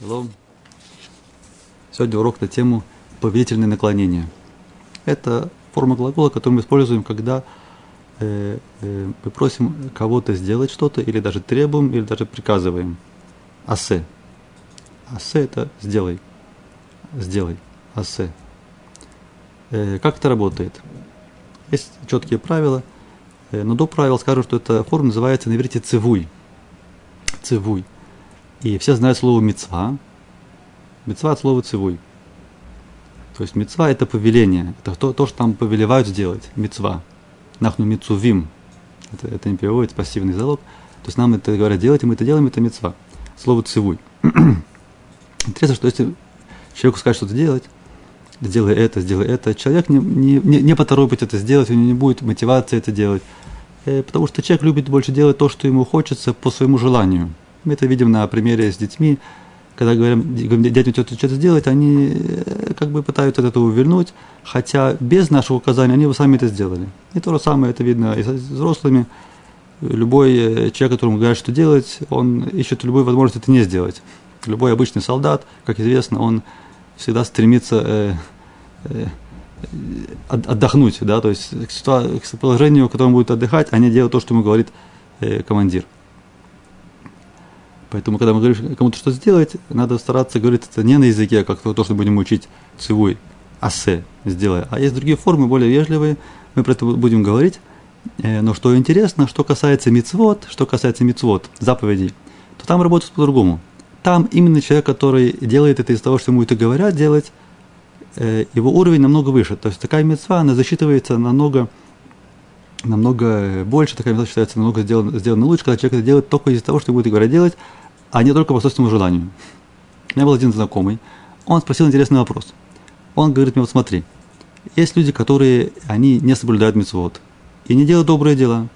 Шалом. Сегодня урок на тему повелительное наклонение. Это форма глагола, которую мы используем, когда э, э, мы просим кого-то сделать что-то, или даже требуем, или даже приказываем. Асе. Асе это сделай. Сделай. Асе. Э, как это работает? Есть четкие правила, э, но до правил скажу, что эта форма называется на иврите цивуй. Цивуй. И все знают слово мецва. Мецва от слова цивуй. То есть мецва это повеление. Это то, то, что там повелевают сделать. Мецва. Нахну мецувим. Это, это не переводится пассивный залог. То есть нам это говорят делать, и мы это делаем, это мецва. Слово цивуй. Интересно, что если человеку сказать что-то делать, сделай это, сделай это, человек не, не, не, не поторопит это сделать, у него не будет мотивации это делать. Э, потому что человек любит больше делать то, что ему хочется по своему желанию. Мы это видим на примере с детьми, когда говорим, детям что-то сделать, они э, как бы пытаются от этого увернуть, хотя без нашего указания они бы сами это сделали. И то же самое это видно и с взрослыми. Любой э, человек, которому говорят, что делать, он ищет любую возможность это не сделать. Любой обычный солдат, как известно, он всегда стремится э, э, отдохнуть, да, то есть к положению, в котором будет отдыхать, а не делать то, что ему говорит э, командир. Поэтому, когда мы говорим кому-то что сделать, надо стараться говорить это не на языке, как то, что будем учить цивуй, асе, сделай. А есть другие формы, более вежливые, мы про это будем говорить. Э, но что интересно, что касается мицвод, что касается мицвод, заповедей, то там работают по-другому. Там именно человек, который делает это из того, что ему это говорят делать, э, его уровень намного выше. То есть такая мецва, она засчитывается намного, намного больше, такая мецва считается намного сделана, сделана лучше, когда человек это делает только из-за того, что ему это говорят делать, а не только по собственному желанию. У меня был один знакомый, он спросил интересный вопрос. Он говорит мне, вот смотри, есть люди, которые, они не соблюдают митцвот и не делают добрые дела.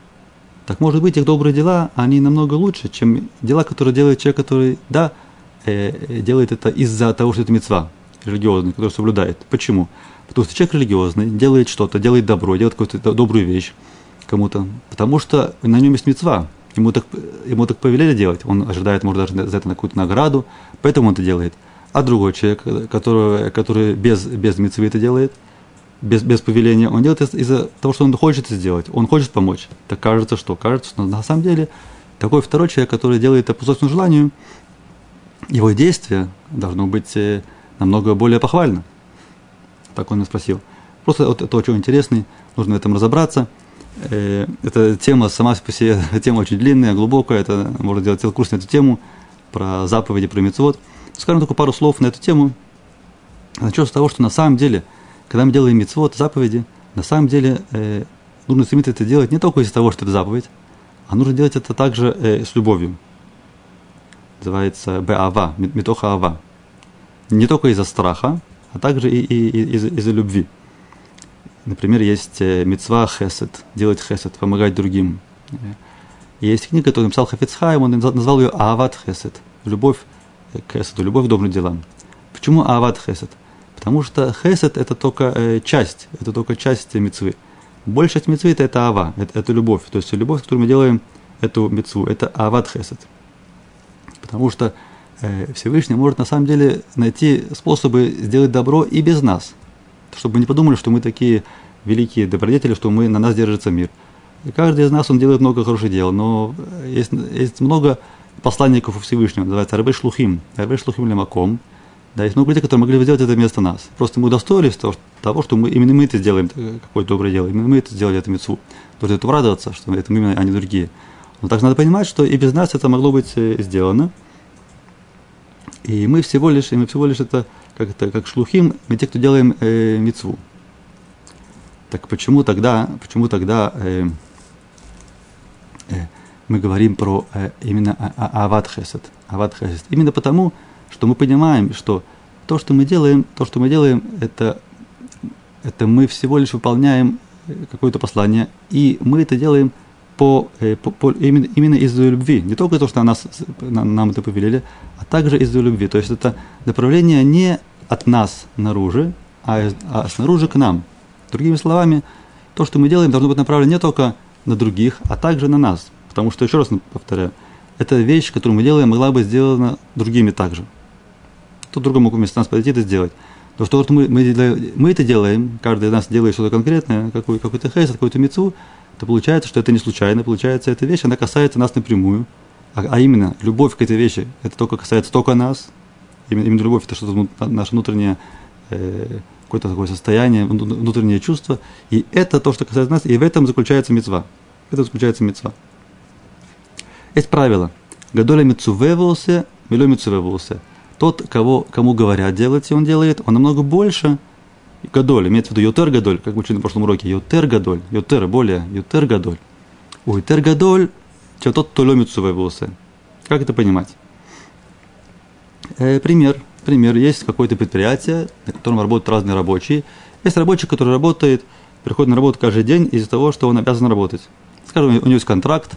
Так может быть, их добрые дела, они намного лучше, чем дела, которые делает человек, который, да, э, делает это из-за того, что это мецва религиозный, который соблюдает. Почему? Потому что человек религиозный, делает что-то, делает добро, делает какую-то добрую вещь кому-то, потому что на нем есть мецва, ему так, ему так повелели делать, он ожидает, может, даже за это какую-то награду, поэтому он это делает. А другой человек, который, который без, без митцвы это делает, без, без повеления, он делает из-за того, что он хочет это сделать, он хочет помочь. Так кажется, что? Кажется, что на самом деле такой второй человек, который делает это по собственному желанию, его действие должно быть э, намного более похвально. Так он и спросил. Просто вот это очень интересный, нужно в этом разобраться – эта тема сама по себе, тема очень длинная, глубокая, это можно делать целый курс на эту тему, про заповеди, про мецвод. Скажем только пару слов на эту тему. Начнем с того, что на самом деле, когда мы делаем мецвод, заповеди, на самом деле э, нужно стремиться это делать не только из-за того, что это заповедь, а нужно делать это также э, с любовью. Называется беава, метоха ава. Не только из-за страха, а также и, и, и из-за, из-за любви. Например, есть э, мецва хесед, делать хесед, помогать другим. Есть книга, которую написал Хафицхайм, он назвал ее Ават Хесед, любовь к хеседу, любовь к добрым делам. Почему Ават Хесед? Потому что хесед это только э, часть, это только часть мецвы. Большая часть мецвы это, ава, это, это любовь. То есть любовь, с которой мы делаем эту мецву, это ават хесед. Потому что э, Всевышний может на самом деле найти способы сделать добро и без нас чтобы мы не подумали, что мы такие великие добродетели, что мы, на нас держится мир. И каждый из нас, он делает много хороших дел, но есть, есть много посланников у Всевышнего, называется Арбе Шлухим, Арбе Шлухим Лемаком. Да, есть много людей, которые могли бы сделать это вместо нас. Просто мы удостоились того, того что мы, именно мы это сделаем, какое-то доброе дело, именно мы это сделали, это мецву. Должны этому радоваться, что это мы именно, а не другие. Но также надо понимать, что и без нас это могло быть э, сделано. И мы всего лишь, и мы всего лишь это как, это, как шлухим, мы те, кто делаем э, мицву. Так почему тогда, почему тогда э, э, мы говорим про э, именно ават хесед? Ават хесед. Именно потому, что мы понимаем, что то, что мы делаем, то, что мы делаем, это, это мы всего лишь выполняем э, какое-то послание, и мы это делаем по, э, по, по, именно, именно из-за любви. Не только то, что нас, нам это повелели, а также из-за любви. То есть это направление не от нас наружу, а, а снаружи к нам. Другими словами, то, что мы делаем, должно быть направлено не только на других, а также на нас. Потому что, еще раз повторяю, эта вещь, которую мы делаем, могла быть сделана другими также. кто другому вместо нас подойти это сделать. Но что вот мы, мы, мы это делаем, каждый из нас делает что-то конкретное, какой, какой-то хейс, какую-то мецу, то получается, что это не случайно, получается, эта вещь, она касается нас напрямую, а, а именно, любовь к этой вещи, это только касается только нас, именно, именно любовь, это что-то наше внутреннее, э, какое-то такое состояние, внутреннее чувство, и это то, что касается нас, и в этом заключается мецва. В этом заключается мецва. Есть правило. Гадоля мецувевался, мило мецувевался. Тот, кого, кому говорят делать, и он делает, он намного больше, гадоль, имеется в виду йотер гадоль, как мы учили на прошлом уроке, йотер гадоль, йотер, более, йотер гадоль. У йотер гадоль, тот, кто ломит. Как это понимать? Э, пример. Пример. Есть какое-то предприятие, на котором работают разные рабочие. Есть рабочий, который работает, приходит на работу каждый день из-за того, что он обязан работать. Скажем, у него есть контракт,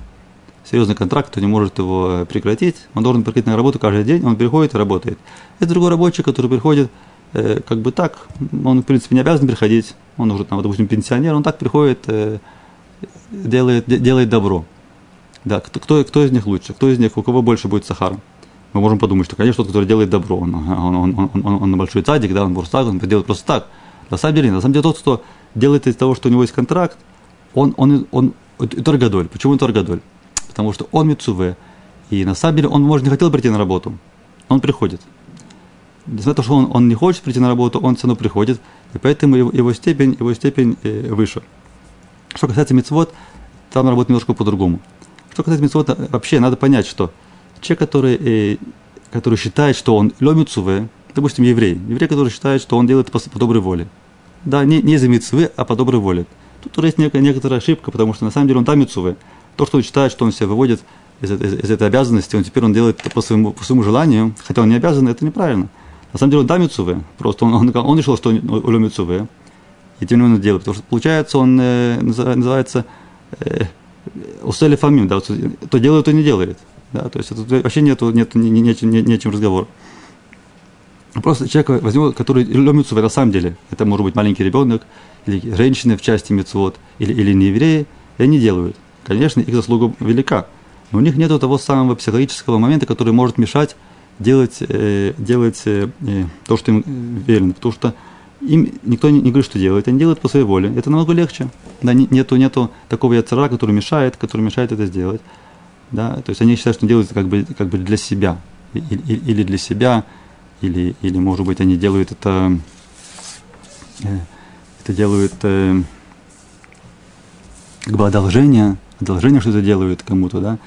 серьезный контракт, он не может его прекратить, он должен приходить на работу каждый день, он приходит и работает. Это другой рабочий, который приходит э, как бы так, он, в принципе, не обязан приходить, он уже, там, допустим, пенсионер, он так приходит, э, делает, делает добро. Да, кто, кто из них лучше, кто из них, у кого больше будет сахара? Мы можем подумать, что, конечно, тот, который делает добро, он, он, он, он, он, он большой цадик, да, он так, он делает просто так. На самом деле, на самом деле, тот, кто делает из того, что у него есть контракт, он, он, он, он торгадоль. Почему он торгадоль? Потому что он мецуве, и на самом деле он, может, не хотел прийти на работу, он приходит несмотря на то, что он, он не хочет прийти на работу, он все равно приходит, и поэтому его, его степень, его степень э, выше. Что касается мецвод, там работает немножко по-другому. Что касается мецвод, вообще надо понять, что человек, который, э, который считает, что он ломицуве, допустим, еврей, еврей, который считает, что он делает по, по доброй воле. Да, не, не за мецвы, а по доброй воле. Тут есть некая, некоторая ошибка, потому что на самом деле он там мецвы. То, что он считает, что он себя выводит из, из, из этой обязанности, он теперь он делает это по своему, по своему желанию, хотя он не обязан, это неправильно. На самом деле он да мецуве, просто он, он, он решил, что он мецуве, и тем не менее он делает, потому что получается он э, называется э, усели фамим, да, то делает, то не делает. Да, то есть это вообще нету, нету не, не, не, не, не чем разговор. Просто человек возьмет, который ломится на самом деле, это может быть маленький ребенок, или женщины в части мецвод, или, или не евреи, и они делают. Конечно, их заслуга велика, но у них нет того самого психологического момента, который может мешать делать, э, делать э, э, то, что им велено, потому что им никто не, не говорит, что делать, они делают по своей воле. Это намного легче. Да, нету, нету такого яцера, который мешает, который мешает это сделать. Да, то есть они считают, что делают это как бы, как бы для себя. Или, или для себя, или, или, может быть, они делают это, это делают как бы одолжение, одолжение что-то делают кому-то, да.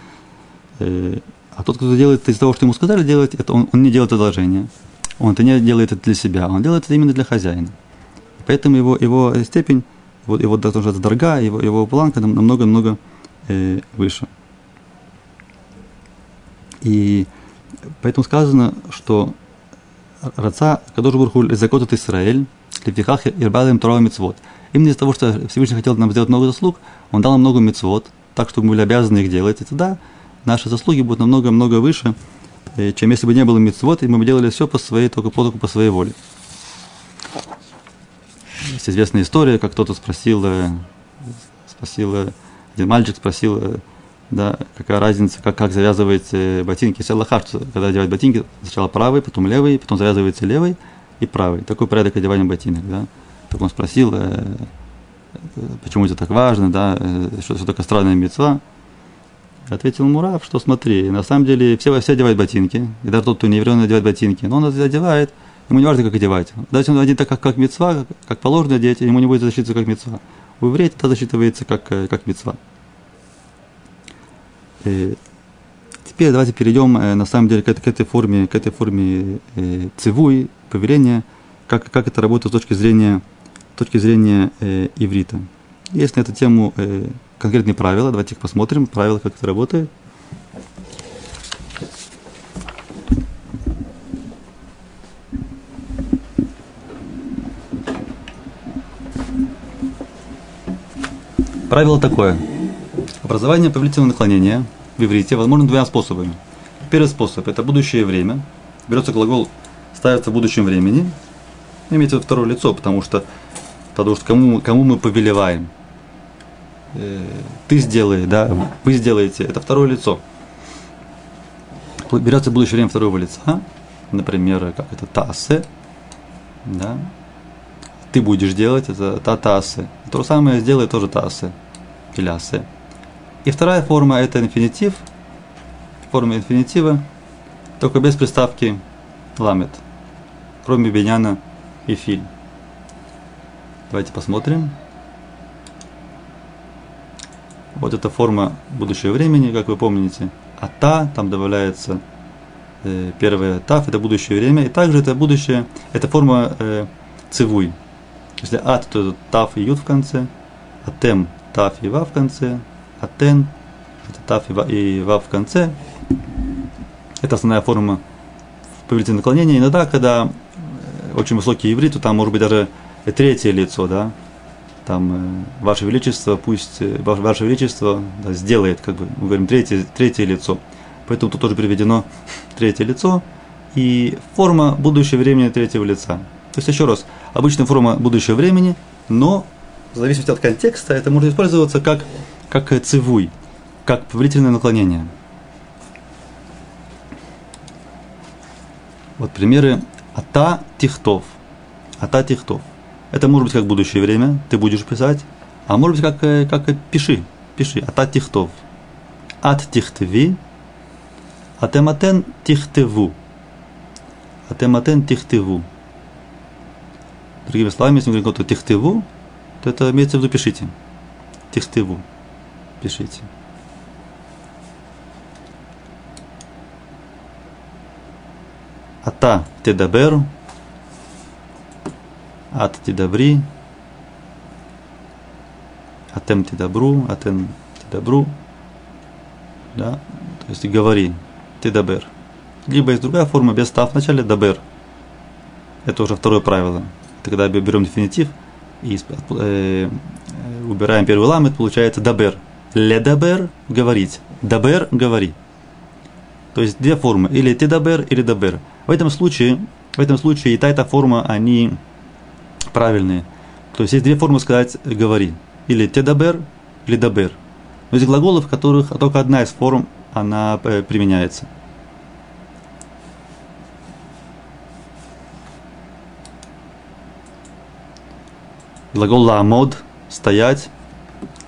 А тот, кто делает это из-за того, что ему сказали делать, это он, он не делает одолжение. Он это не делает это для себя, он делает это именно для хозяина. Поэтому его, его степень, его, его даже дорога, его, его планка намного-намного э, выше. И поэтому сказано, что Раца Кадош Бурху закотат Исраэль, Левтихах Ирбалим Торова Мицвод. Именно из-за того, что Всевышний хотел нам сделать много заслуг, он дал нам много мицвод, так, чтобы мы были обязаны их делать. Это да, наши заслуги будут намного-много выше, э, чем если бы не было мицвод, и мы бы делали все по своей, только по, только по своей воле. Есть известная история, как кто-то спросил, э, спросил, э, один мальчик спросил, да, какая разница, как, как завязывать ботинки. Если Аллахар, когда одевать ботинки, сначала правый, потом левый, потом завязывается левый и правый. Такой порядок одевания ботинок, да. Так он спросил, почему это так важно, да, что, что такое странная мецва. Ответил Мурав, что смотри, на самом деле все, все одевают ботинки, и даже тот, кто не еврей, одевает ботинки, но он одевает, ему не важно, как одевать. Даже он одет так, как, как мецва, как, как положено одеть, ему не будет засчитываться как мецва. У еврея это засчитывается как, э, как мецва. И теперь давайте перейдем э, на самом деле к, к этой форме, к этой форме э, повеления, как, как это работает с точки зрения, с точки зрения э, иврита. Есть на эту тему э, конкретные правила. Давайте их посмотрим. Правила, как это работает. Правило такое. Образование повелительного наклонения в иврите возможно двумя способами. Первый способ – это будущее время. Берется глагол, ставится в будущем времени. Имеется второе лицо, потому что, потому что кому, кому мы повелеваем – Э, ты сделай, да, вы сделаете, это второе лицо. Берется будущее время второго лица. например, как это тасе, да, ты будешь делать, это татасы. То же самое сделай тоже тасы или асе. И вторая форма это инфинитив, форма инфинитива, только без приставки ламет, кроме беняна и филь. Давайте посмотрим. Вот эта форма будущего времени, как вы помните. А та, там добавляется э, первое тав, это будущее время. И также это будущее, это форма э, цивуй. Если ат, то это тав и ют в конце, а тем тав и ва в конце, а тен это тав и ва, и ва в конце. Это основная форма повелительного наклонения. Иногда, когда очень высокий иврит, то там может быть даже третье лицо, да, там Ваше Величество, пусть э, Ваше Величество да, сделает, как бы, мы говорим, третье, третье лицо. Поэтому тут тоже приведено третье лицо и форма будущего времени третьего лица. То есть, еще раз, обычная форма будущего времени, но в зависимости от контекста это может использоваться как, как цивуй, как повелительное наклонение. Вот примеры ата тихтов. Ата тихтов. Это может быть как будущее время, ты будешь писать, а может быть как, э, как пиши, пиши, ата тихтов. Ат тихтви, атематен тихтеву. Атематен тихтеву. Другими словами, если мы говорим какое-то тихтеву, то это имеется в виду пишите. Тихтеву. Пишите. Ата тедабер, את תדברי, אתם תדברו, אתן תדברו, да, то есть говори, תדבר. Либо есть другая форма, без тав в начале, דבר. Это уже второе правило. Это когда берем инфинитив и э, убираем первый ламед, получается דבר. לדבר – говорить. דבר – говори. То есть две формы, или תדבר, или דבר. В этом случае, в этом случае и та, и та форма, они правильные. То есть есть две формы сказать «говори». Или тедабер, или дабер. Но есть глаголы, в которых только одна из форм, она э, применяется. Глагол ламод – стоять.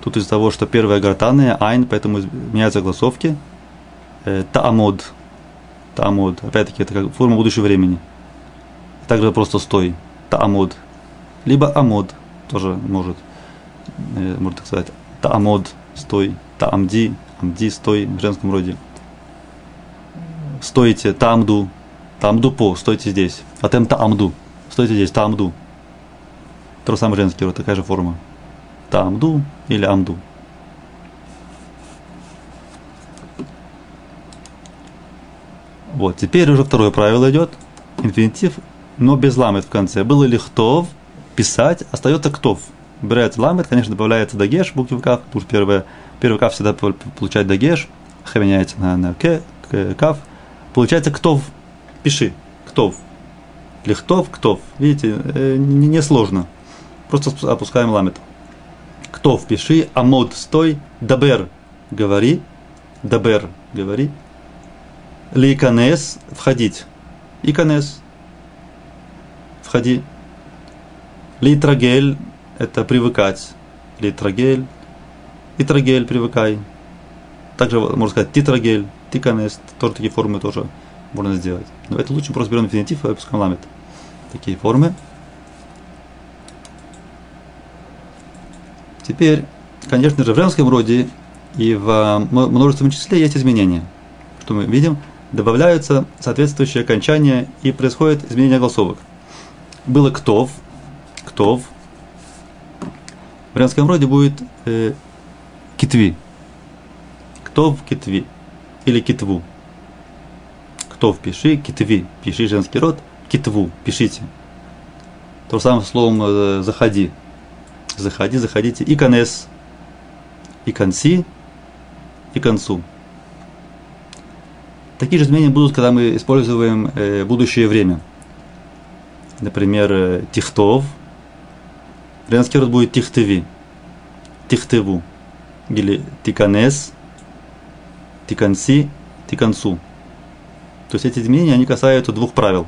Тут из-за того, что первая гортанная, айн, поэтому меняются голосовки. Э, таамод. Таамод. Опять-таки, это как форма будущего времени. Также просто стой. Таамод. Либо амод тоже может, э, можно так сказать. Таамод, стой. Таамди, амди, стой в женском роде. Стойте, таамду. Таамду по, стойте здесь. Атем таамду. Стойте здесь, таамду. То же самое женский род, такая же форма. Таамду или амду. Вот, теперь уже второе правило идет. Инфинитив, но без ламет в конце. Было ли хтов, писать, остается ктов. Убирается ламет, конечно, добавляется дагеш, буквы кав, потому что первое, первый кав всегда получает дагеш, х меняется на, на к, к, кав. Получается ктов, пиши, ктов. Лихтов, ктов. Видите, э, не, сложно. Просто опускаем ламет. Кто впиши, амод стой, дабер говори, дабер говори, ликанес входить, иканес входи, литрагель это привыкать, литрагель, итрагель привыкай, также можно сказать титрагель, тиканес, тоже такие формы тоже можно сделать. Но это лучше просто берем инфинитив и опускаем ламет. Такие формы. Теперь, конечно же, в женском роде и в множественном числе есть изменения. Что мы видим? Добавляются соответствующие окончания и происходит изменение голосовок. Было ктов, ктов. В женском роде будет э, китви. Ктов, китви. Или китву. Ктов пиши, китви. Пиши женский род, китву. Пишите. То же самое словом э, заходи заходи, заходите, и конес, и конси, и концу. Такие же изменения будут, когда мы используем э, будущее время. Например, э, тихтов. Женский род будет тихтеви. Тихтеву. Или тиканес, тиканси, тикансу. То есть эти изменения, они касаются двух правил.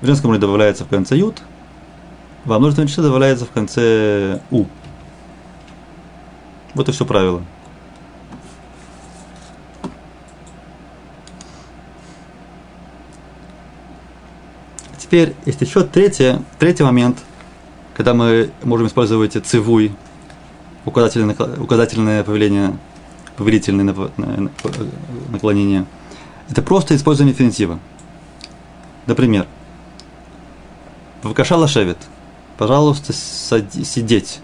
В женском роде добавляется в конце ют, во множественном числе добавляется в конце у. Вот и все правило. Теперь есть еще третий, третий момент, когда мы можем использовать цивуй, указательное, указательное повеление, повелительное наклонение. Это просто использование инфинитива. Например, Вакаша лашевит. Пожалуйста, сидеть.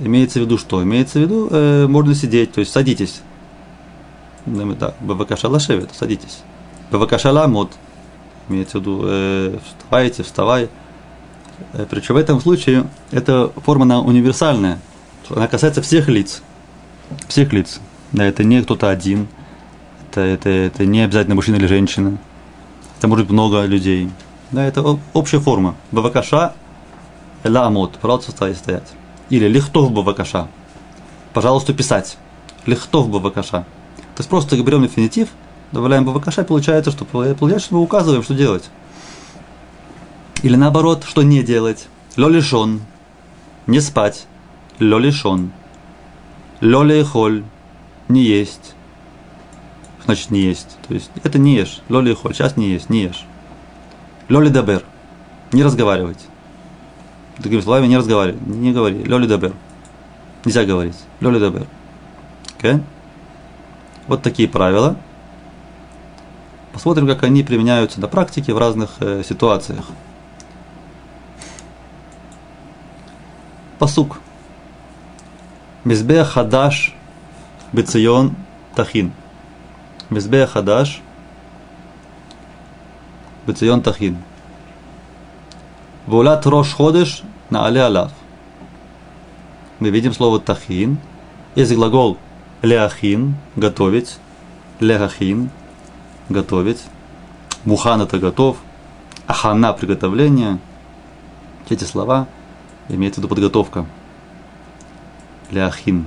Имеется в виду что? Имеется в виду, э, можно сидеть, то есть садитесь. Да, Бавакаша лашевит, садитесь. Бавакаша ламот. Имеется в виду, э, вставайте, вставай. Э, причем в этом случае эта форма она универсальная. Она касается всех лиц. Всех лиц. Да, это не кто-то один. Это, это, это не обязательно мужчина или женщина. Это может быть много людей. Да, это общая форма. Бавакаша ламот. Пожалуйста, стоять, стоять. Или лихтов бавакаша. Пожалуйста, писать. Лихтов бавакаша. То есть просто берем инфинитив, добавляем бавакаша, получается, что получается, что мы указываем, что делать. Или наоборот, что не делать. Лолишон. Не спать. Лолишон. Лолейхоль. Не есть. Значит, не есть. То есть, это не ешь. Лолейхоль. Сейчас не есть, не ешь. Лоли дабер. Не разговаривать. Другими словами, не разговаривай, не говори. Лёли дабер. Нельзя говорить. Лёли дабер. Okay? Вот такие правила. Посмотрим, как они применяются на практике в разных э, ситуациях. Пасук. Мизбея хадаш бецион тахин. Мизбея хадаш бецион тахин. Вулат рош ходыш на але алав. Мы видим слово тахин. Есть глагол леахин, готовить. Леахин, готовить. Мухан это готов. Ахана приготовление. Эти слова имеют в виду подготовка. Леахин.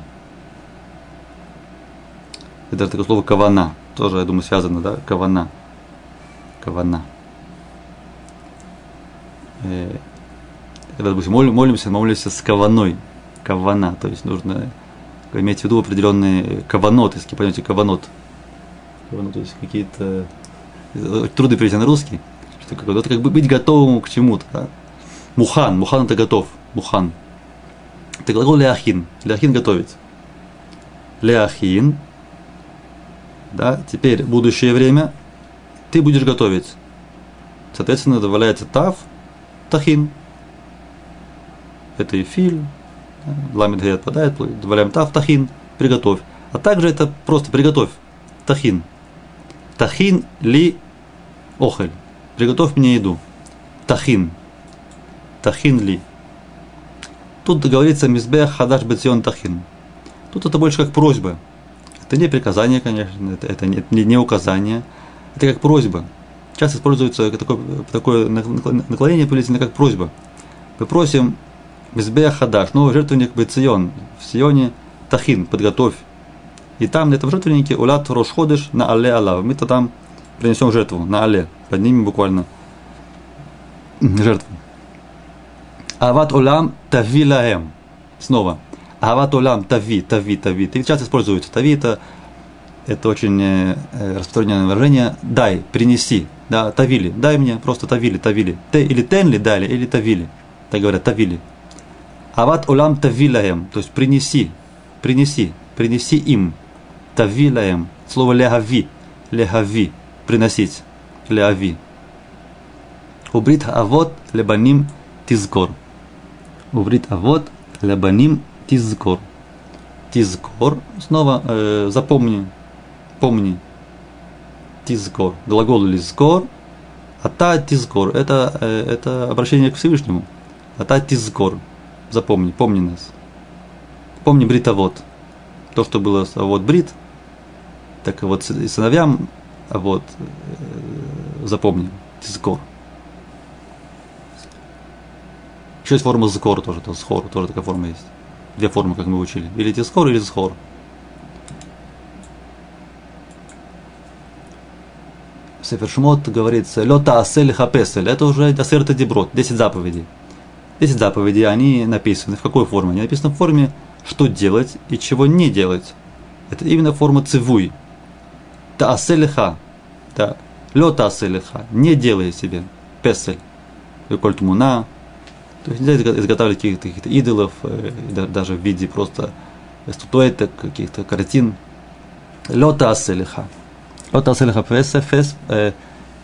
И даже такое слово кавана. Тоже, я думаю, связано, да? Кавана. Кавана. Э, когда, допустим, молимся, молимся с каваной, кавана, то есть нужно иметь в виду определенные каванот, если понимаете, каванот. Каванот, то есть какие-то э, трудно перейти на русский, что как, это как бы быть готовым к чему-то. Да? Мухан, мухан это готов, мухан. Это глагол ляхин, ляхин готовить. Ляхин, да, теперь будущее время, ты будешь готовить. Соответственно, добавляется тав, тахин. Это и филь, ламит гэ отпадает, добавляем тав, тахин, приготовь. А также это просто приготовь, тахин. Тахин ли охель. Приготовь мне еду. Тахин. Тахин ли. Тут говорится мизбех хадаш бетсион тахин. Тут это больше как просьба. Это не приказание, конечно, это, это не, не указание. Это как просьба часто используется такое, такое наклонение повелительное, как просьба. Мы просим Мизбея Хадаш, новый жертвенник Бецион, в Сионе Тахин, подготовь. И там, на этом жертвеннике, Улят Рошходыш на Але Аллах. Мы-то там принесем жертву на Але, поднимем буквально жертву. Ават Олам Тави Лаэм. Снова. Ават Олам Тави, Тави, Тави. И часто используется. Тави это, это очень э, распространенное выражение. Дай, принеси да, тавили, дай мне просто тавили, тавили. Те, или тенли дали, или тавили. Так говорят, тавили. Ават улам тавилаем, то есть принеси, принеси, принеси им. Тавилаем. Слово легави, легави, приносить, легави. Убрит авот лебаним тизгор. Убрит авот лебаним тизгор. Тизгор, снова э, запомни, помни, тизгор. Глагол лизгор, ата тизгор. Это, э, это обращение к Всевышнему. Ата тизгор. Запомни, помни нас. Помни бритовод. То, что было вот брит, так вот и сыновьям, а вот э, запомни, тизгор. Еще есть форма зкор тоже, то схор, тоже такая форма есть. Две формы, как мы учили. Или тискор, или зхор. в Сефершмот говорится «Лёта асель хапесель». Это уже асерта деброд, 10 заповедей. Эти заповеди, они написаны в какой форме? Они написаны в форме, что делать и чего не делать. Это именно форма цивуй. Тааселиха. Да. Лё тааселиха. Не делай себе. Песель. Кольтмуна. То есть нельзя изготавливать каких-то, каких-то идолов, э, даже в виде просто статуэток, каких-то картин. Лё тааселиха. Лё тааселиха песель, э,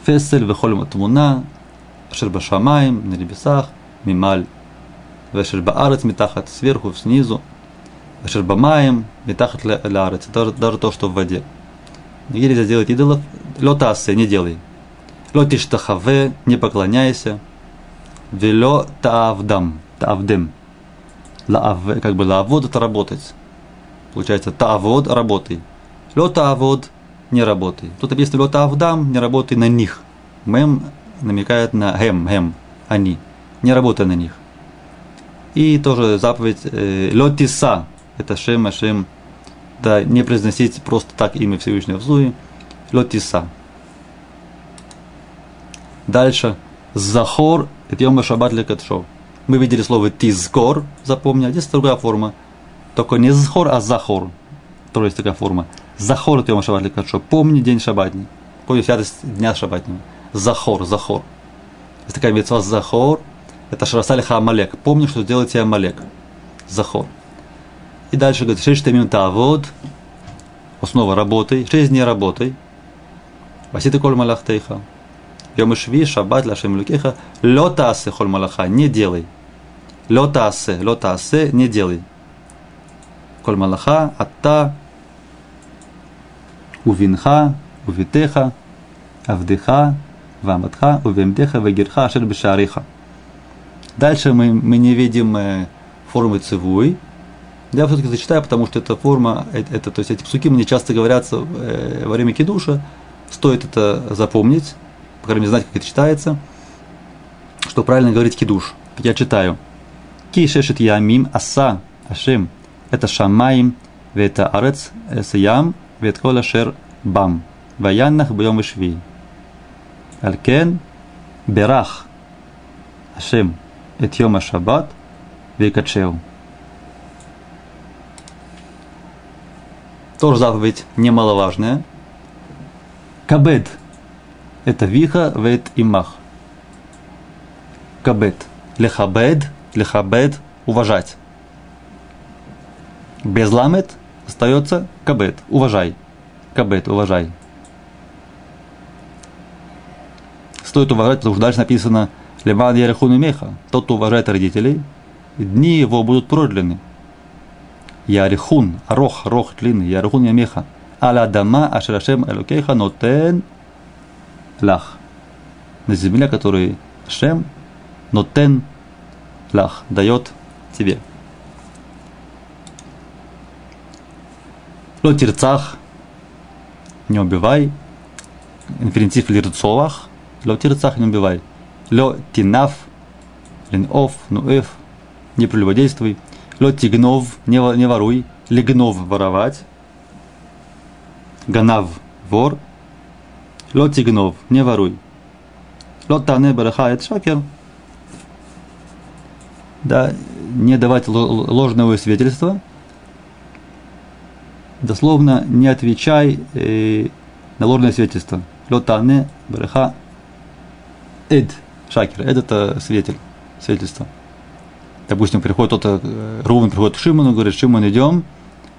фесель, вехоль матмуна, шербашамаем, на небесах – мималь. Вешер баарец митахат сверху, снизу. Вешер бамаем митахат лярец. Даже, даже то, что в воде. Где нельзя делать идолов? Лотасы не делай. Лотиштахаве, не поклоняйся. Вело таавдам, таавдем. Лаав, как бы лаавод это работать. Получается, таавод работай. Ло таавод не работай. Тут объяснили ло таавдам, не работай на них. Мем намекает на гем, гем, они. Не работай на них. И тоже заповедь э, лё тиса, это Шем, Ашем, да, не произносить просто так имя Всевышнего в зуе, Лотиса. Дальше. Захор, это Йома Шаббат Лекатшо. Мы видели слово тизкор, запомни, а здесь другая форма. Только не захор, а захор. Тоже есть такая форма. Захор это Йома Шаббат Лекатшо. Помни день шаббатний. Помни святость дня шаббатнего. Захор, захор. Есть такая мецва захор. Это Шарасалиха Амалек. Помни, что сделает тебе Амалек. Захор. И дальше говорит, шесть минута вот, снова работай, шесть дней работай. Васиты коль малахтейха. Йом шви, шаббат, лашем лукеха, лота асе холь малаха, не делай. Лота асе, лота асе, не делай. Коль малаха, атта, увинха, увитеха, авдеха, ваматха, увемдеха, вегирха, ашер бешариха. Дальше мы, мы не видим э, формы цивуй, я все-таки зачитаю, потому что эта форма, это, это, то есть эти псуки мне часто говорятся э, во время кидуша, стоит это запомнить, по крайней мере, знать, как это читается, что правильно говорить кидуш. Я читаю. Ки шешет ямим аса ашем. Это шамаим, вета арец, эсаям, вет кола шер бам. Ваяннах бьем и шви. Алькен берах ашем эт йома шаббат векачеу. Тоже заповедь немаловажная. Кабед – это виха, вет и мах. Кабед. Лехабед, лехабед – уважать. Без ламет остается кабед – уважай. Кабед – уважай. Стоит уважать, потому что дальше написано Леман Ярехун Меха. Тот, кто уважает родителей, дни его будут продлены. Ярихун, рох, рох длинный, Ярихун Ямеха. Аля дама Ашерашем Элокейха Нотен Лах. На земле, который Шем Нотен Лах дает тебе. Ло тирцах, не убивай. Инфинитив лирцовах, ло тирцах не убивай. Ло тинаф, линов, нуэф, не прелюбодействуй. Лоти гнов, не, не воруй. Легнов – воровать. Ганав – вор. Лоти гнов, не воруй. Лотане бараха – это шакер. Да, не давать ложного свидетельства. Дословно, не отвечай э, на ложное свидетельство. Лотане бараха эд шакер. Это свидетель, свидетельство допустим, приходит кто-то, э, Рувен приходит к Шимону, говорит, Шимон, идем,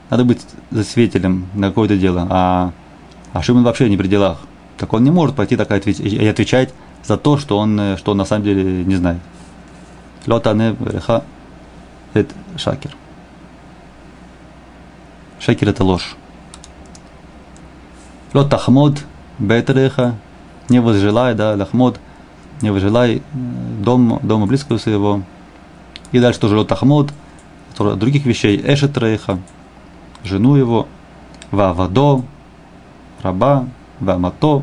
надо быть засветелем на какое-то дело, а, а Шимон вообще не при делах. Так он не может пойти так и отвечать за то, что он, э, что он на самом деле не знает. Лотане реха это шакер. Шакер это ложь. Лот тахмод бетреха, не возжелай, да, лахмод, не возжелай э, дом, дома близкого своего, и дальше тоже Лот Ахмод, других вещей, Эшет Рейха, жену его, Вавадо, раба, Вамато,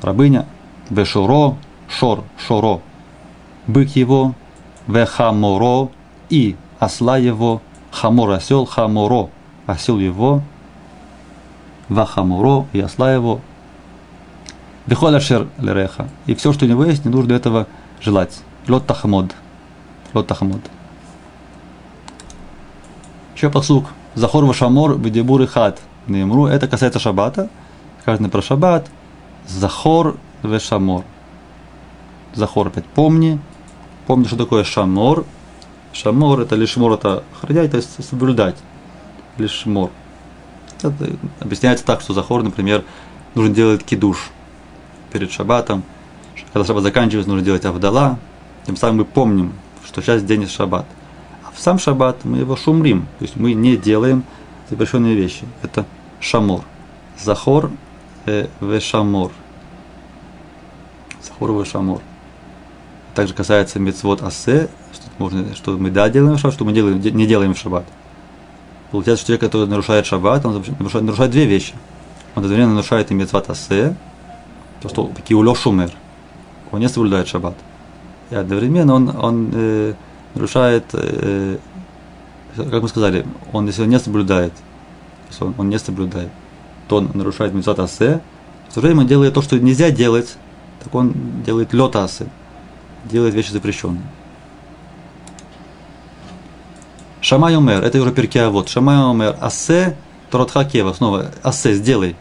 рабыня, Вешуро, Шор, Шоро, бык его, Вехаморо и осла его, Хамор осел, Хаморо, осел его, Вахамуро и осла его, Вихоля шер лереха. И все, что у него есть, не нужно этого желать. Лот тахмод. Лот тахмод. Еще посук. Захор вашамор бедебур и хат. Немру. Это касается шаббата. Каждый про шаббат. Захор вешамор. Захор опять помни. Помни, что такое шамор. Шамор это лишмор, это охранять, то есть соблюдать. Лишмор. Это объясняется так, что захор, например, нужно делать кидуш перед шаббатом. Когда шаббат заканчивается, нужно делать авдала. Тем самым мы помним, что сейчас день шаббат. А в сам шаббат мы его шумрим, то есть мы не делаем запрещенные вещи. Это шамор. Захор э, в шамор. Захор в шамор. Также касается мецвод асе, что, можно, что мы да делаем в шаббат, что мы делаем, не делаем в шаббат. Получается, что человек, который нарушает шаббат, он нарушает, нарушает две вещи. Он одновременно нарушает и мецват асе, то, что киулё шумер, он не соблюдает шаббат. И одновременно он, он э, нарушает, э, как мы сказали, он если он не соблюдает, если он, он не соблюдает, то он нарушает мецват асе, в то время он делает то, что нельзя делать, так он делает лед асе, делает вещи запрещенные. Шамай умер, это уже перкеа вот. Шамай умер, асе, торотха кева, снова, асе, сделай.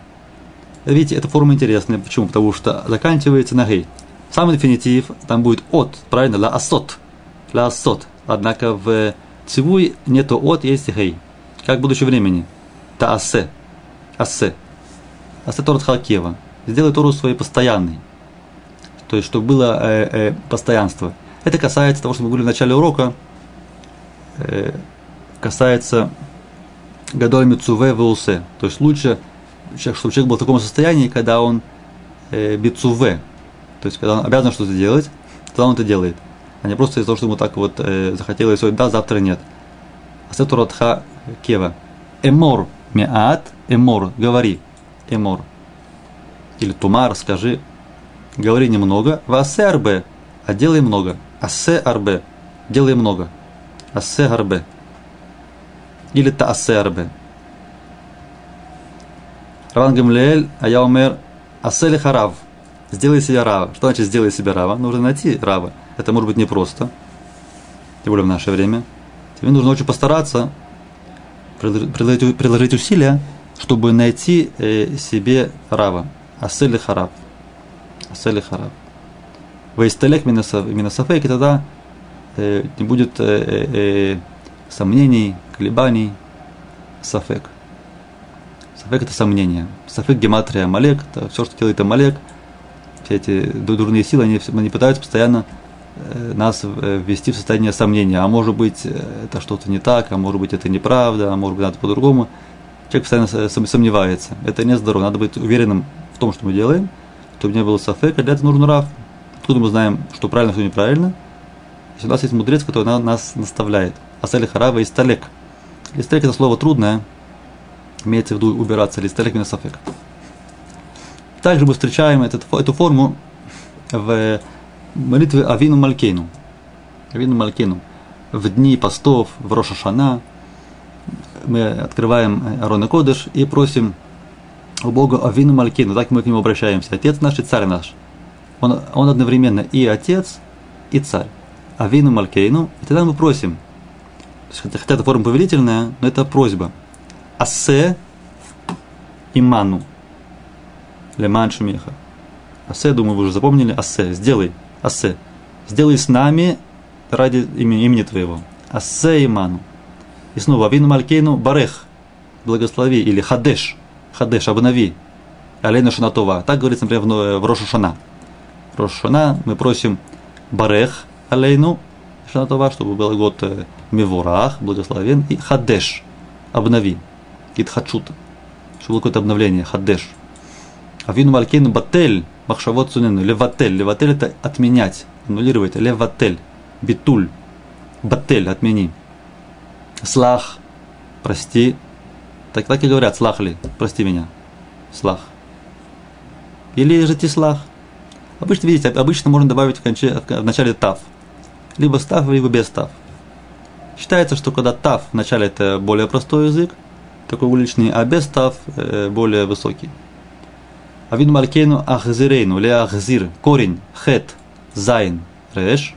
Видите, эта форма интересная. Почему? Потому что заканчивается на гей. Самый дефинитив, там будет от, правильно, ла асот. Ла асот. Однако в цивуй нету от, есть гей. Как в будущем времени. Та асе. Асе. Асе торот халкева. Сделай Тору своей постоянной. То есть, чтобы было э, э, постоянство. Это касается того, что мы говорили в начале урока, э, касается Гадоль Мицуве Веусе. То есть лучше, чтобы человек был в таком состоянии, когда он э, Бицуве, то есть когда он обязан что-то делать, тогда он это делает. А не просто из-за того, что ему так вот э, захотелось сегодня да, завтра нет. Асетуратха Кева. Эмор меат, эмор, говори, эмор. Или тумар, скажи, говори немного. Васе арбе, а делай много. Асе арбе, делай много. Асе арбе или таасе арбе. Раван Гамлеэль, а я умер, асе харав, сделай себе рава. Что значит сделай себе рава? Нужно найти рава. Это может быть непросто, тем более в наше время. Тебе нужно очень постараться, приложить, приложить усилия, чтобы найти э, себе рава. Асели харав. Асели харав. Вейсталек минасафейк, и тогда э, не будет э сомнений, колебаний, сафек. Сафек – это сомнение. Сафек – гематрия Малек, это все, что делает Амалек. Все эти дурные силы, они, они пытаются постоянно э, нас э, ввести в состояние сомнения. А может быть, э, это что-то не так, а может быть, это неправда, а может быть, надо по-другому. Человек постоянно сомневается. Это не здорово. Надо быть уверенным в том, что мы делаем, чтобы не было сафека. Для этого нужен рав. Откуда мы знаем, что правильно, что неправильно? Если у нас есть мудрец, который нас наставляет – Асали Харава и Сталек. Листалек это слово трудное, имеется в виду убираться, листалек минасафек. Также мы встречаем этот, эту форму в молитве Авину Малькейну. Авину Малькейну. В дни постов, в Рошашана мы открываем Арона Кодыш и просим у Бога Авину Малькейну. Так мы к нему обращаемся. Отец наш и царь наш. Он, он одновременно и отец, и царь. Авину Малькейну. И тогда мы просим – хотя эта форма повелительная, но это просьба. Асе иману. Леман шумеха. Асе, думаю, вы уже запомнили. Асе, сделай. Асе. Сделай с нами ради имени, имени твоего. Асе иману. И снова, Авину Малькейну Барех. Благослови. Или Хадеш. Хадеш, обнови. Алейна Шанатова. Так говорится, например, в, в Рошу Шана. В Рошу Шана мы просим Барех Алейну Шанатова, чтобы был год э, Мивурах, благословен, и Хадеш, обнови, Итхачут, чтобы было какое-то обновление, Хадеш. Авину Малькейну Батель, Махшавот Сунену, Леватель, Леватель это отменять, аннулировать, Леватель, Битуль, Батель, отмени. Слах, прости, так, так и говорят, слах ли, прости меня, слах. Или же тислах. Обычно, видите, обычно можно добавить в, конче, в начале тав. Либо став, либо без став. Считается, что когда тав вначале это более простой язык, такой уличный, а без тав э, более высокий. אבינו מלכנו החזירנו, להחזיר, корень, хет, зайн, реш.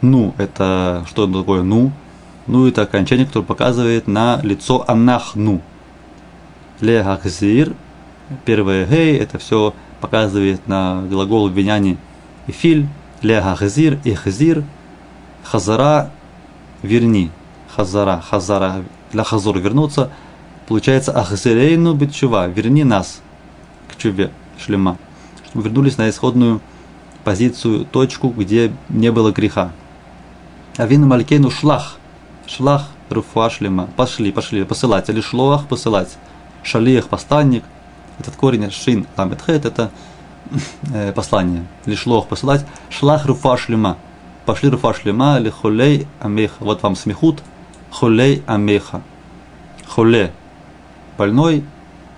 Ну, это что такое ну? Ну, это окончание, которое показывает на лицо אנחנו. להחזיר, первое гей, это все показывает на глагол биньяна הפעיל, להחזיר, החזיר, хазара, верни, хазара, хазара, для хазур вернуться, получается ахзирейну битчува, верни нас к чуве, шлема, чтобы вернулись на исходную позицию, точку, где не было греха. Авину Малькейну шлах, шлах, руфа шлема, пошли, пошли, посылать, или шлоах посылать, шалиях, посланник, этот корень шин ламетхет, это э, послание, или шлох посылать, шлах руфа шлема, пошли руфа шлема, или холей амеха, вот вам смехут, холей амеха, холе, больной,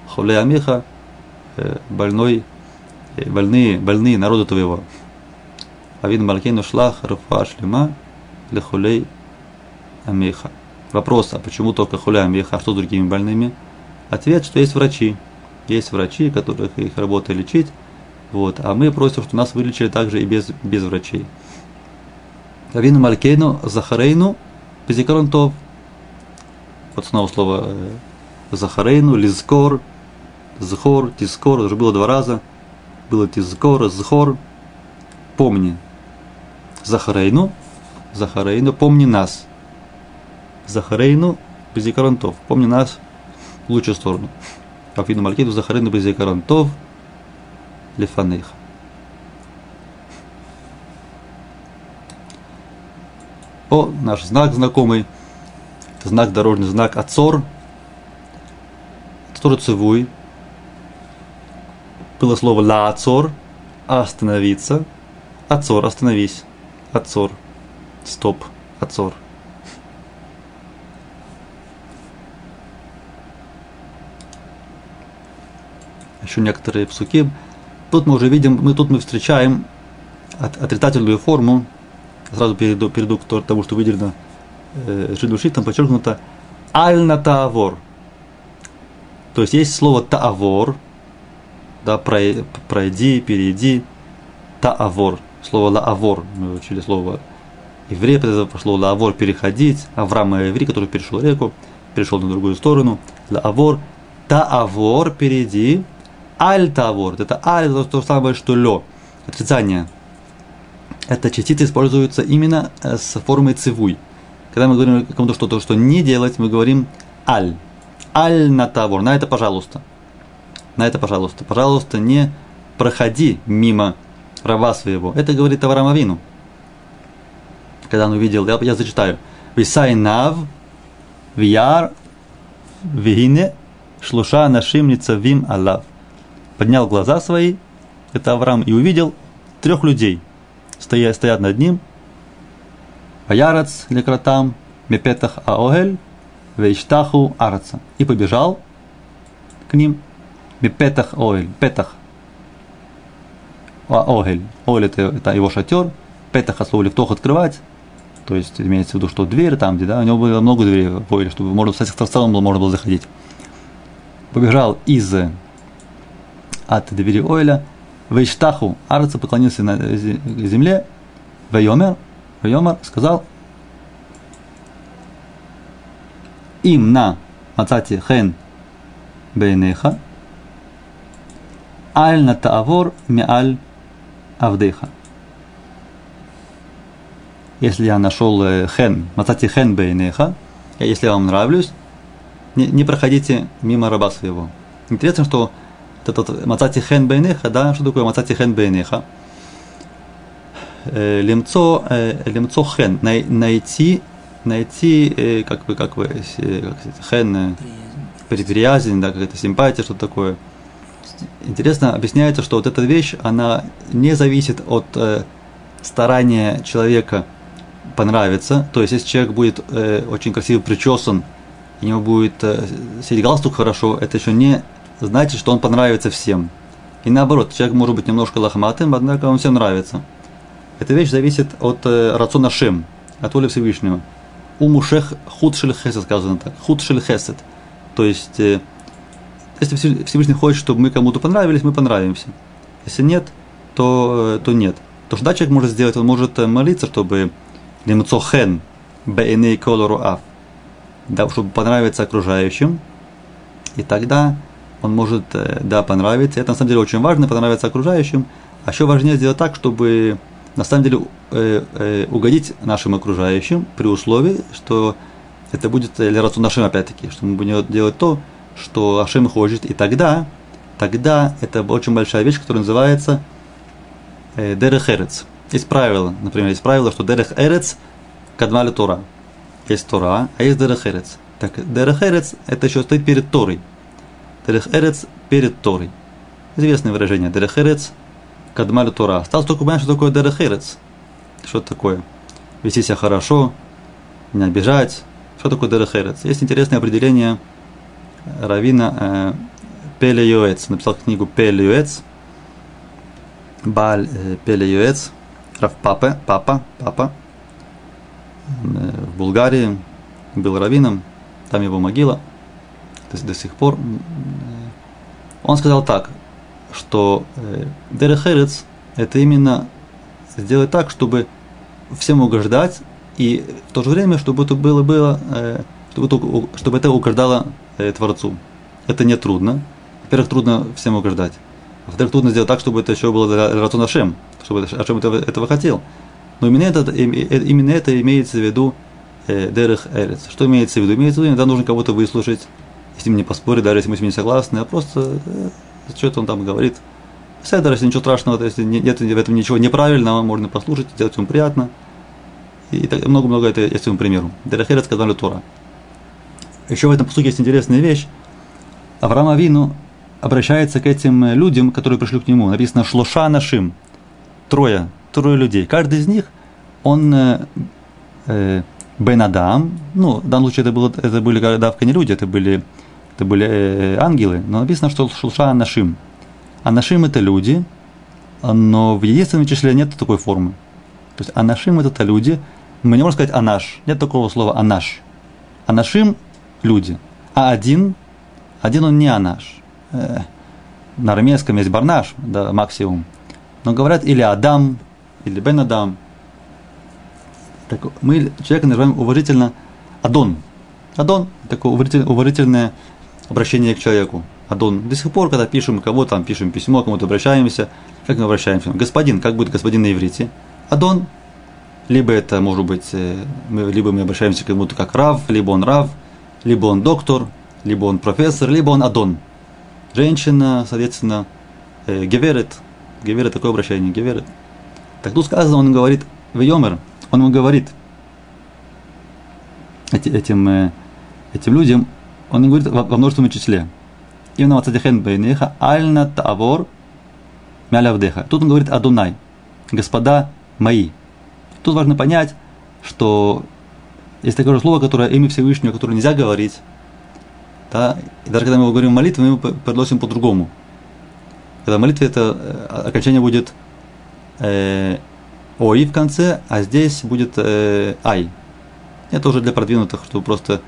холей амеха, э, больной, э, больные, больные народу твоего. Авин Малкейну шлах руфа шлема, лехулей амеха. Вопрос, а почему только хуля амеха, а что с другими больными? Ответ, что есть врачи. Есть врачи, которых их работа лечить. Вот, а мы просим, что нас вылечили также и без, без врачей. Авину Малькейну Захарейну Пизикарон Вот снова слово э, Захарейну, Лизкор, Зхор, Тискор, уже было два раза. Было Тискор, Зхор. Помни. Захарейну, Захарейну, помни нас. Захарейну, Безикарантов, помни нас в лучшую сторону. Афину Малькиду, Захарейну, Безикарантов, Лефанейх. О, наш знак знакомый. Знак, дорожный знак Ацор. Это цивуй. Было слово ла Ацор, остановиться. Ацор, остановись. Ацор. Стоп. Ацор. Еще некоторые псуки. Тут мы уже видим, мы тут мы встречаем от, отрицательную форму. Сразу перейду, перейду к тому, что выделено э, там подчеркнуто аль на таавор. То есть есть слово таавор, да, пройди, перейди, таавор. Слово лаавор, мы учили слово еврей, это пошло лавор переходить, Авраам и еврей, который перешел реку, перешел на другую сторону, лавор, таавор, перейди, аль таавор, это аль, то самое, что лё, отрицание. Эта частица используется именно э, с формой цивуй. Когда мы говорим кому-то что-то, что не делать, мы говорим аль. Аль на тавор, на это пожалуйста. На это пожалуйста. Пожалуйста, не проходи мимо раба своего. Это говорит Авину когда он увидел, я, я зачитаю. Висай нав, вияр, вигине, шлуша нашим ницавим аллав. Поднял глаза свои, это Авраам, и увидел трех людей, стоят, стоят над ним. Ваярац лекратам, мепетах аогель, вейштаху араца. И побежал к ним. Мепетах оэль, петах. Огель. Огель это, это его шатер. Петах от слова лифтох открывать. То есть имеется в виду, что дверь там, где, да, у него было много дверей в поле, чтобы можно, кстати, в целом можно было заходить. Побежал из от двери Ойля, Вейштаху, Арца поклонился на земле, Вейомер, Вейомер сказал, им на Мацати хен бейнеха, аль на таавор миаль авдеха если я нашел э, хен, мацати хен бейнеха, если я вам нравлюсь, не, не проходите мимо раба своего. Интересно, что этот мацати хен бейнеха, да, что такое мацати хен бейнеха? Э, лемцо, э, лемцо хен, найти, найти, как бы, как бы, хен, приязнь, да, какая-то симпатия, что такое. Интересно, объясняется, что вот эта вещь, она не зависит от старания человека понравится. То есть, если человек будет э, очень красиво причесан, у него будет э, сидеть галстук хорошо, это еще не значит, что он понравится всем. И наоборот, человек может быть немножко лохматым, однако он всем нравится. Эта вещь зависит от э, рациона Шем, от воли Всевышнего. У мушех худ хесед сказано так. Худ хесед. То есть, э, Если Всевышний хочет, чтобы мы кому-то понравились, мы понравимся. Если нет, то, то нет. То, что да, человек может сделать, он может молиться, чтобы лимцохен бейней колору аф, да, чтобы понравиться окружающим, и тогда он может, да, понравиться. Это на самом деле очень важно, понравиться окружающим. А еще важнее сделать так, чтобы на самом деле э, э, угодить нашим окружающим при условии, что это будет Лерацу нашим опять-таки, что мы будем делать то, что Ашем хочет, и тогда, тогда это очень большая вещь, которая называется э, Дерех Эрец. Есть правило, например, есть правило, что Дерех Эрец кадмали Тора. Есть Тора, а есть Дерех Эрец. Так, Дерех Эрец это еще стоит перед Торой. Дерех Эрец перед Торой. Известное выражение. Дерех Эрец кадмали Тора. Осталось только понять, что такое Дерех Эрец. Что это такое? Вести себя хорошо, не обижать, что такое Дерехерец? Есть интересное определение Равина э, Пеле Юэц. Написал книгу Пеле Юэц. Баль э, Пеле Юэц. Рав Папа, Папа, Папа. Э, в Булгарии был раввином. Там его могила. До, до сих пор. Он сказал так, что э, Дерехерец это именно сделать так, чтобы всем угождать, и в то же время, чтобы это было, было э, чтобы, это, чтобы это угождало э, Творцу. Это не трудно. Во-первых, трудно всем угождать. Во-вторых, трудно сделать так, чтобы это еще было Ратун Ашем, чтобы Ашем этого, этого хотел. Но именно это, именно это имеется в виду Дерех Эрец. Что имеется в виду? Имеется в виду, иногда нужно кого-то выслушать, с ним не поспорить, даже если мы с ним не согласны, а просто что-то он там говорит. Седер, если ничего страшного, если нет в этом ничего неправильного, можно послушать, сделать ему приятно – и много-много это есть этому примеру. Дерехерет сказали Тора. Еще в этом посуке есть интересная вещь. Авраам Авину обращается к этим людям, которые пришли к нему. Написано «Шлоша нашим». Трое. Трое людей. Каждый из них, он э, э, Бен Адам. Ну, в данном случае это, было, это были давка не люди, это были, это были э, ангелы. Но написано, что Шлоша нашим. А нашим это люди, но в единственном числе нет такой формы. То есть анашим это люди, мы не можем сказать анаш. Нет такого слова анаш. Анашим – люди. А один, один он не анаш. Э, на армейском есть барнаш, да, максимум. Но говорят или Адам, или Бен Адам. Так мы человека называем уважительно Адон. Адон – такое уважительное обращение к человеку. Адон. До сих пор, когда пишем кого там, пишем письмо, кому-то обращаемся, как мы обращаемся? Господин, как будет господин на иврите? Адон – либо это может быть, э, мы, либо мы обращаемся к кому-то как Рав, либо он Рав, либо он доктор, либо он профессор, либо он Адон. Женщина, соответственно, э, Геверет. Геверет такое обращение, Геверет. Так тут сказано, он говорит, Вейомер, он ему говорит эти, этим, э, этим людям, он говорит во, множественном числе. Именно Вацадихен Бейнеха, Альна Тавор Мялявдеха. Тут он говорит Адунай, господа мои. Тут важно понять, что есть такое слово, которое имя Всевышнего, которое нельзя говорить. Да? И даже когда мы говорим молитву, мы его произносим по-другому. Когда в молитве это э, окончание будет э, ой в конце, а здесь будет э, ай. Это уже для продвинутых, чтобы просто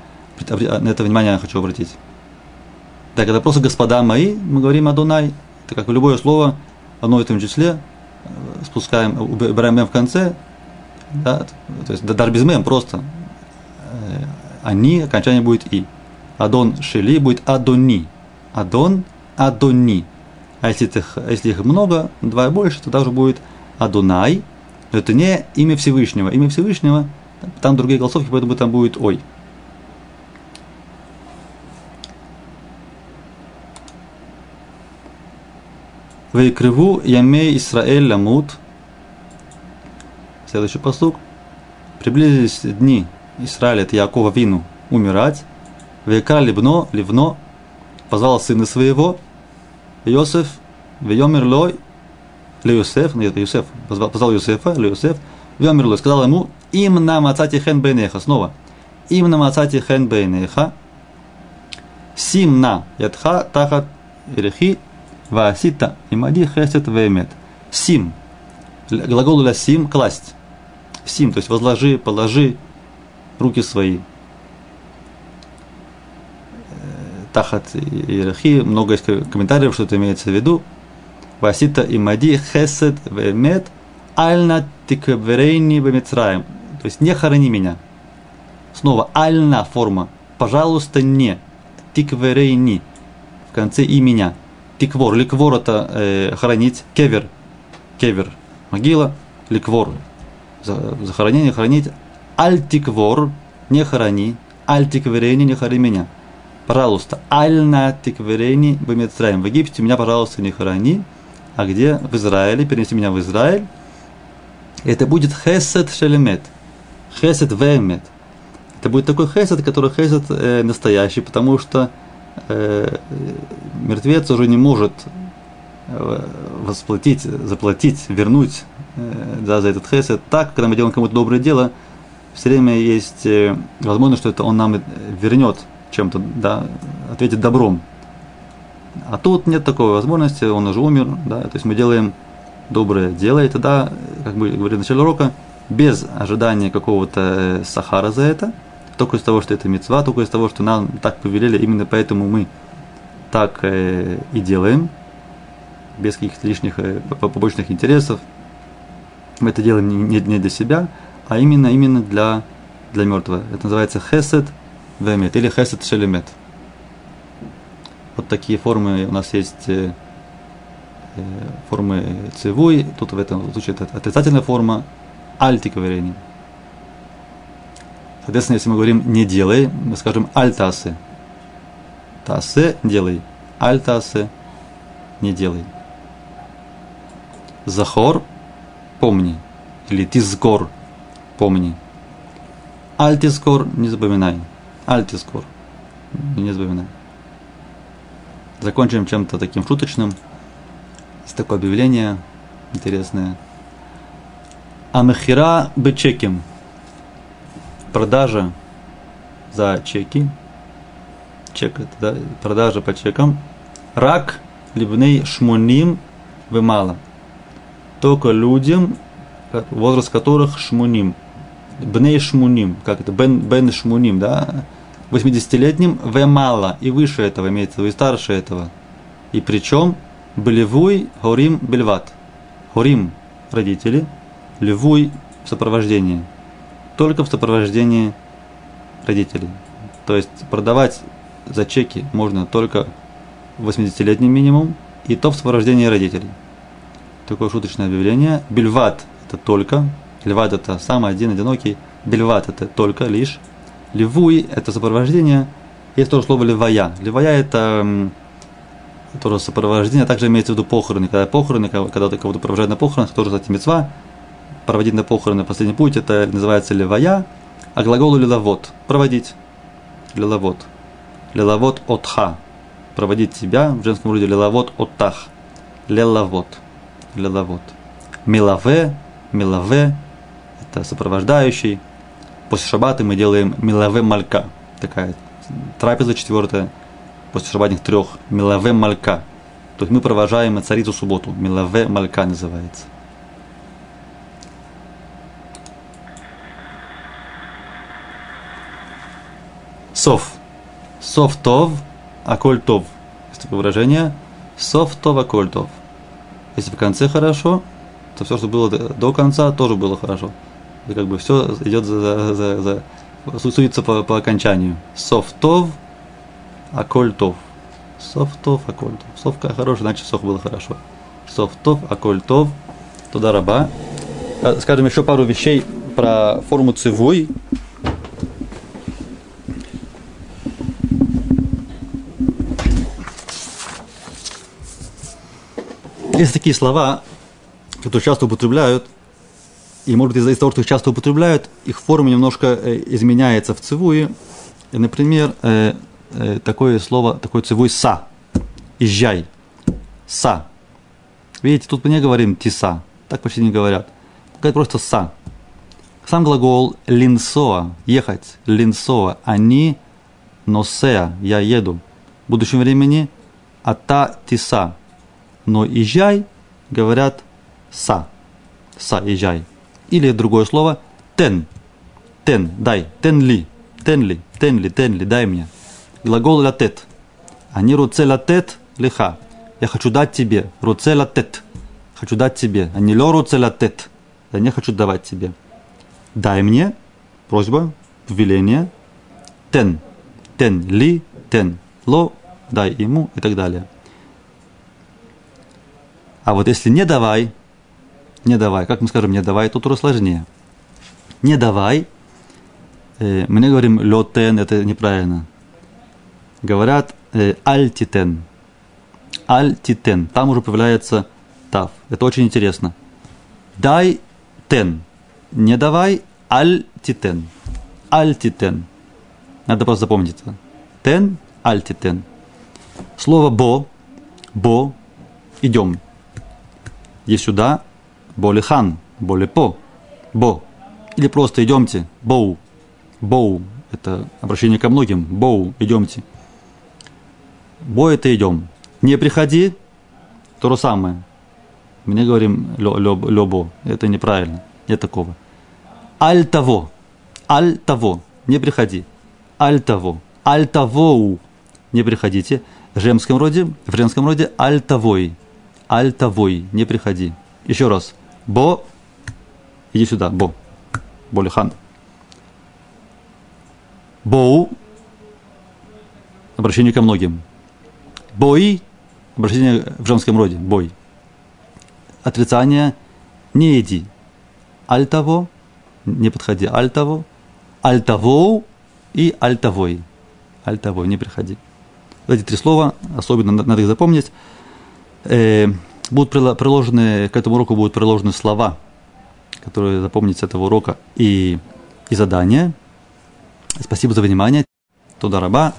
на это внимание хочу обратить. Да, когда просто господа мои, мы говорим Адонай, это как любое слово, одно и том числе, э, спускаем, убираем в конце, да, то есть дар без мем просто. Э, они, окончание будет и. Адон шели будет адони. Адон, адони. А если их, если их много, два и больше, то также будет Адонай. Но это не имя Всевышнего. Имя Всевышнего, там другие голосовки, поэтому там будет ой. Вейкриву Ямей Исраэль Ламут – Следующий послуг. Приблизились дни Израиля от Якова Вину умирать. Века Ливно, Ливно позвал сына своего, Иосиф, Вейомер Лой, Леюсеф, нет, Юсеф, позвал, позвал Юсефа, Леюсеф, Вейомер Лой, сказал ему, им на мацати хен бейнеха, снова, им на мацати хен бейнеха, сим на ядха тахат ирехи, ваасита имади хесет веймет. Сим. Глагол лясим – класть сим, то есть возложи, положи руки свои. Э, тахат иерархии, много есть комментариев, что это имеется в виду. Васита и мади хесед вемет альна тикверейни бемецраем. То есть не хорони меня. Снова альна форма. Пожалуйста, не. Тикверейни. В конце и меня. Тиквор. Ликвор это э, хоронить. Кевер. Кевер. Могила. Ликвор. Захоронение, хранить. Альтиквор. Не хорони. Альтикверейни, не хорони меня пожалуйста, альна тикверени бамитраем. В Египте меня, пожалуйста, не храни. А где? В Израиле. Перенеси меня в Израиль. Это будет хесед шелемет. Хесед вемет. Это будет такой хесед, который хесед э, настоящий, потому что мертвец уже не может э, восплатить, заплатить, вернуть э, да, за этот хесед. Так, когда мы делаем кому-то доброе дело, все время есть э, возможность, что это он нам вернет чем-то, да, ответить добром. А тут нет такой возможности, он уже умер, да, то есть мы делаем доброе дело, и тогда, как бы говорили в начале урока, без ожидания какого-то э, сахара за это, только из того, что это мецва, только из того, что нам так повелели, именно поэтому мы так э, и делаем, без каких-то лишних э, побочных интересов. Мы это делаем не, не для себя, а именно, именно для, для мертвого. Это называется хесед – вемет или хесед шелемет. Вот такие формы у нас есть э, э, формы цивуй, тут в этом случае это отрицательная форма альтиковерения. Соответственно, если мы говорим не делай, мы скажем альтасе. Тасе делай, альтасе не делай. Захор помни или тизгор помни. Альтизгор не запоминай. Альтискор. Не забывай. Закончим чем-то таким шуточным. Есть такое объявление интересное. Амхира бечеким. Продажа за чеки. Чек это, да, продажа по чекам. Рак либней шмуним вымало. Только людям, возраст которых шмуним. Бней шмуним, как это, бен, бен шмуним, да, 80-летним в мало и выше этого имеется и старше этого. И причем Блевуй Хорим Бельват. Хорим – родители, Левуй – в сопровождении. Только в сопровождении родителей. То есть продавать за чеки можно только 80-летний минимум, и то в сопровождении родителей. Такое шуточное объявление. Бельват – это только. Льват – это самый один, одинокий. Бельват – это только, лишь. Ливуй – это сопровождение. Есть тоже слово ливая. Ливая – это тоже сопровождение, а также имеется в виду похороны. Когда похороны, когда ты кого-то провожают на похоронах, тоже, кстати, мецва, проводить на похороны последний путь, это называется ливая, а глагол лиловод – проводить. Лиловод. Лиловод отха – проводить тебя, в женском роде лиловод оттах. Лиловод. Лиловод. Милаве, милаве – это сопровождающий – после шаббата мы делаем милаве малька. Такая трапеза четвертая после шаббатных трех. Милаве малька. То есть мы провожаем царицу субботу. Милаве малька называется. Сов. Сов тов, аколь тов. Есть такое выражение. Сов тов, аколь тов. Если в конце хорошо, то все, что было до конца, тоже было хорошо как бы все идет за, за, за, за суется по, по окончанию. Софтов, акольтов. Софтов, акольтов. Совка хорошая, значит сов было хорошо. Софтов, акольтов. Туда раба. А, скажем еще пару вещей про форму цивуй. Есть такие слова, которые часто употребляют, и, может быть, из-за того, что их часто употребляют, их форма немножко э, изменяется в цивуе. И, например, э, э, такое слово, такое цивуй «са», «езжай», «са». Видите, тут мы не говорим «тиса», так почти не говорят. Говорят просто «са». Сам глагол «линсоа», «ехать», «линсоа», «они», «носеа», «я еду». В будущем времени «ата тиса». Но «езжай» говорят «са», «са, езжай». Или другое слово тен. Тен, дай. Тен ли. Тен ли. Тен ли, тен ли, дай мне. Глагол латет. а не руцелатет лиха. Я хочу дать тебе. Руцелатет. Хочу дать тебе. А не ло руцелатет. Я не хочу давать тебе. Дай мне. Просьба. Повеление. Тен. Тен. Ли. Тен. Ло. Дай ему и так далее. А вот если не давай, не давай, как мы скажем, не давай, тут уже сложнее. Не давай, э, мы не говорим летен, это неправильно. Говорят э, альтитен. Альтитен. Там уже появляется тав. Это очень интересно. Дай тен. Не давай альтитен. Альтитен. Надо просто запомнить это. Тен, альтитен. Слово бо, бо, идем. Иди сюда, боли хан, боли по, бо. Или просто идемте, боу, боу. Это обращение ко многим, боу, идемте. Бо это идем. Не приходи, то же самое. Мне говорим лебо, это неправильно, нет такого. Аль того, аль того, не приходи. Аль того, аль того, не приходите. В женском роде, в женском роде аль тавой, альтовой, не приходи. Еще раз. Бо, иди сюда, бо. Болихан. Боу, обращение ко многим. Бой, обращение в женском роде, бой. Отрицание, не иди. Альтово, не подходи, альтово. Альтово и альтовой. Альтовой, не приходи. Эти три слова, особенно надо их запомнить э, будут приложены, к этому уроку будут приложены слова, которые запомнить с этого урока и, и задания. Спасибо за внимание. Туда раба.